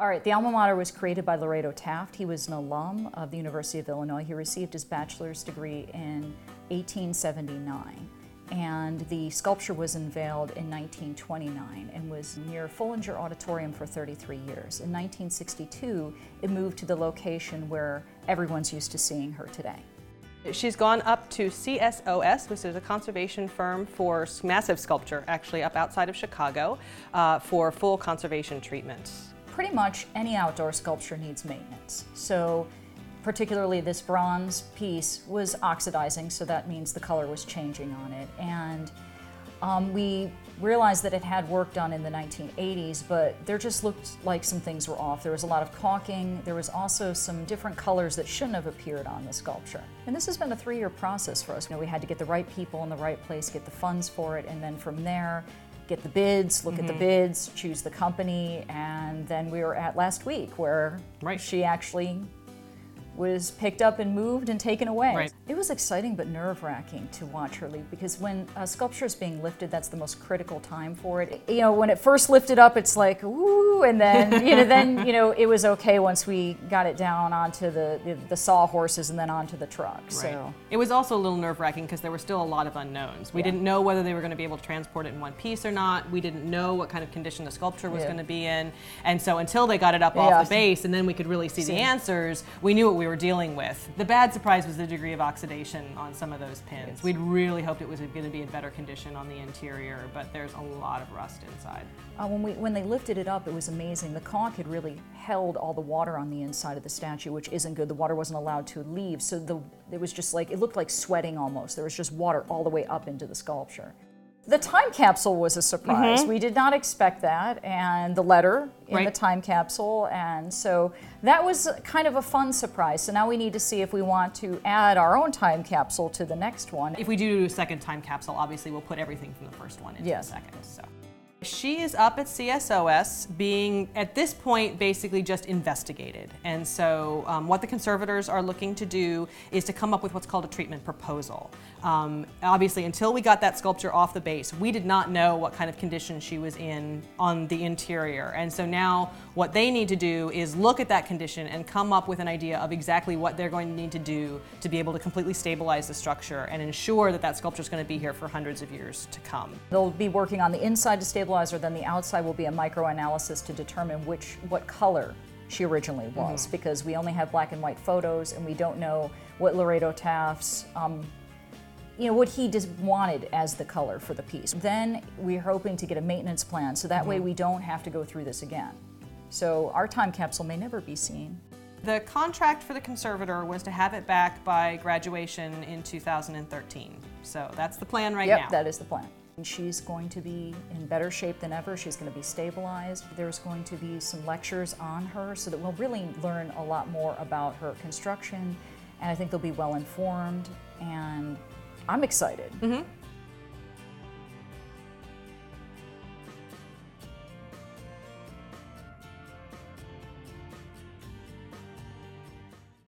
All right, the alma mater was created by Lorado Taft. He was an alum of the University of Illinois. He received his bachelor's degree in 1879. And the sculpture was unveiled in 1929 and was near Foellinger Auditorium for 33 years. In 1962, it moved to the location where everyone's used to seeing her today. She's gone up to CSOS, which is a conservation firm for massive sculpture, actually up outside of Chicago, uh, for full conservation treatment. Pretty much any outdoor sculpture needs maintenance. So particularly this bronze piece was oxidizing, so that means the color was changing on it. And um, we realized that it had work done in the 1980s, but there just looked like some things were off. There was a lot of caulking. There was also some different colors that shouldn't have appeared on the sculpture. And this has been a three-year process for us. You know, we had to get the right people in the right place, get the funds for it, and then from there, get the bids, look mm -hmm. at the mm-hmm. bids, choose the company, and then we were at last week where right. she actually was picked up and moved and taken away. Right. It was exciting but nerve-wracking to watch her leave because when a sculpture is being lifted, that's the most critical time for it. You know, when it first lifted up, it's like, woo, and then, you know, then, you know, it was okay once we got it down onto the, the, the sawhorses and then onto the truck, right. so. It was also a little nerve-wracking because there were still a lot of unknowns. We yeah. didn't know whether they were going to be able to transport it in one piece or not. We didn't know what kind of condition the sculpture was yeah. going to be in. And so until they got it up yeah. off the base and then we could really see, see the answers, we knew what we were dealing with. The bad surprise was the degree of oxidation on some of those pins. Yes. We'd really hoped it was going to be in better condition on the interior, but there's a lot of rust inside. Uh, when, we, when they lifted it up, it was amazing. The caulk had really held all the water on the inside of the statue, which isn't good. The water wasn't allowed to leave, so the, it was just like, it looked like sweating almost. There was just water all the way up into the sculpture. The time capsule was a surprise. Mm -hmm. We did not expect that, and the letter in right. the time capsule, and so that was kind of a fun surprise. So now we need to see if we want to add our own time capsule to the next one. If we do a second time capsule, obviously we'll put everything from the first one into yes. the second. So. She is up at CSOS being, at this point, basically just investigated. And so um, what the conservators are looking to do is to come up with what's called a treatment proposal. Um, obviously, until we got that sculpture off the base, we did not know what kind of condition she was in on the interior. And so now what they need to do is look at that condition and come up with an idea of exactly what they're going to need to do to be able to completely stabilize the structure and ensure that that sculpture is going to be here for hundreds of years to come. They'll be working on the inside to stabilize stabilizer, then the outside will be a microanalysis to determine which what color she originally was, mm -hmm. because we only have black and white photos, and we don't know what Lorado Taft's um, you know, what he just wanted as the color for the piece. Then we're hoping to get a maintenance plan so that mm -hmm. way mm-hmm. we don't have to go through this again. So our time capsule may never be seen. The contract for the conservator was to have it back by graduation in 2013. So that's the plan right yep, now. Yep, that is the plan. She's going to be in better shape than ever. She's going to be stabilized. There's going to be some lectures on her so that we'll really learn a lot more about her construction and I think they'll be well informed and I'm excited. Mm -hmm.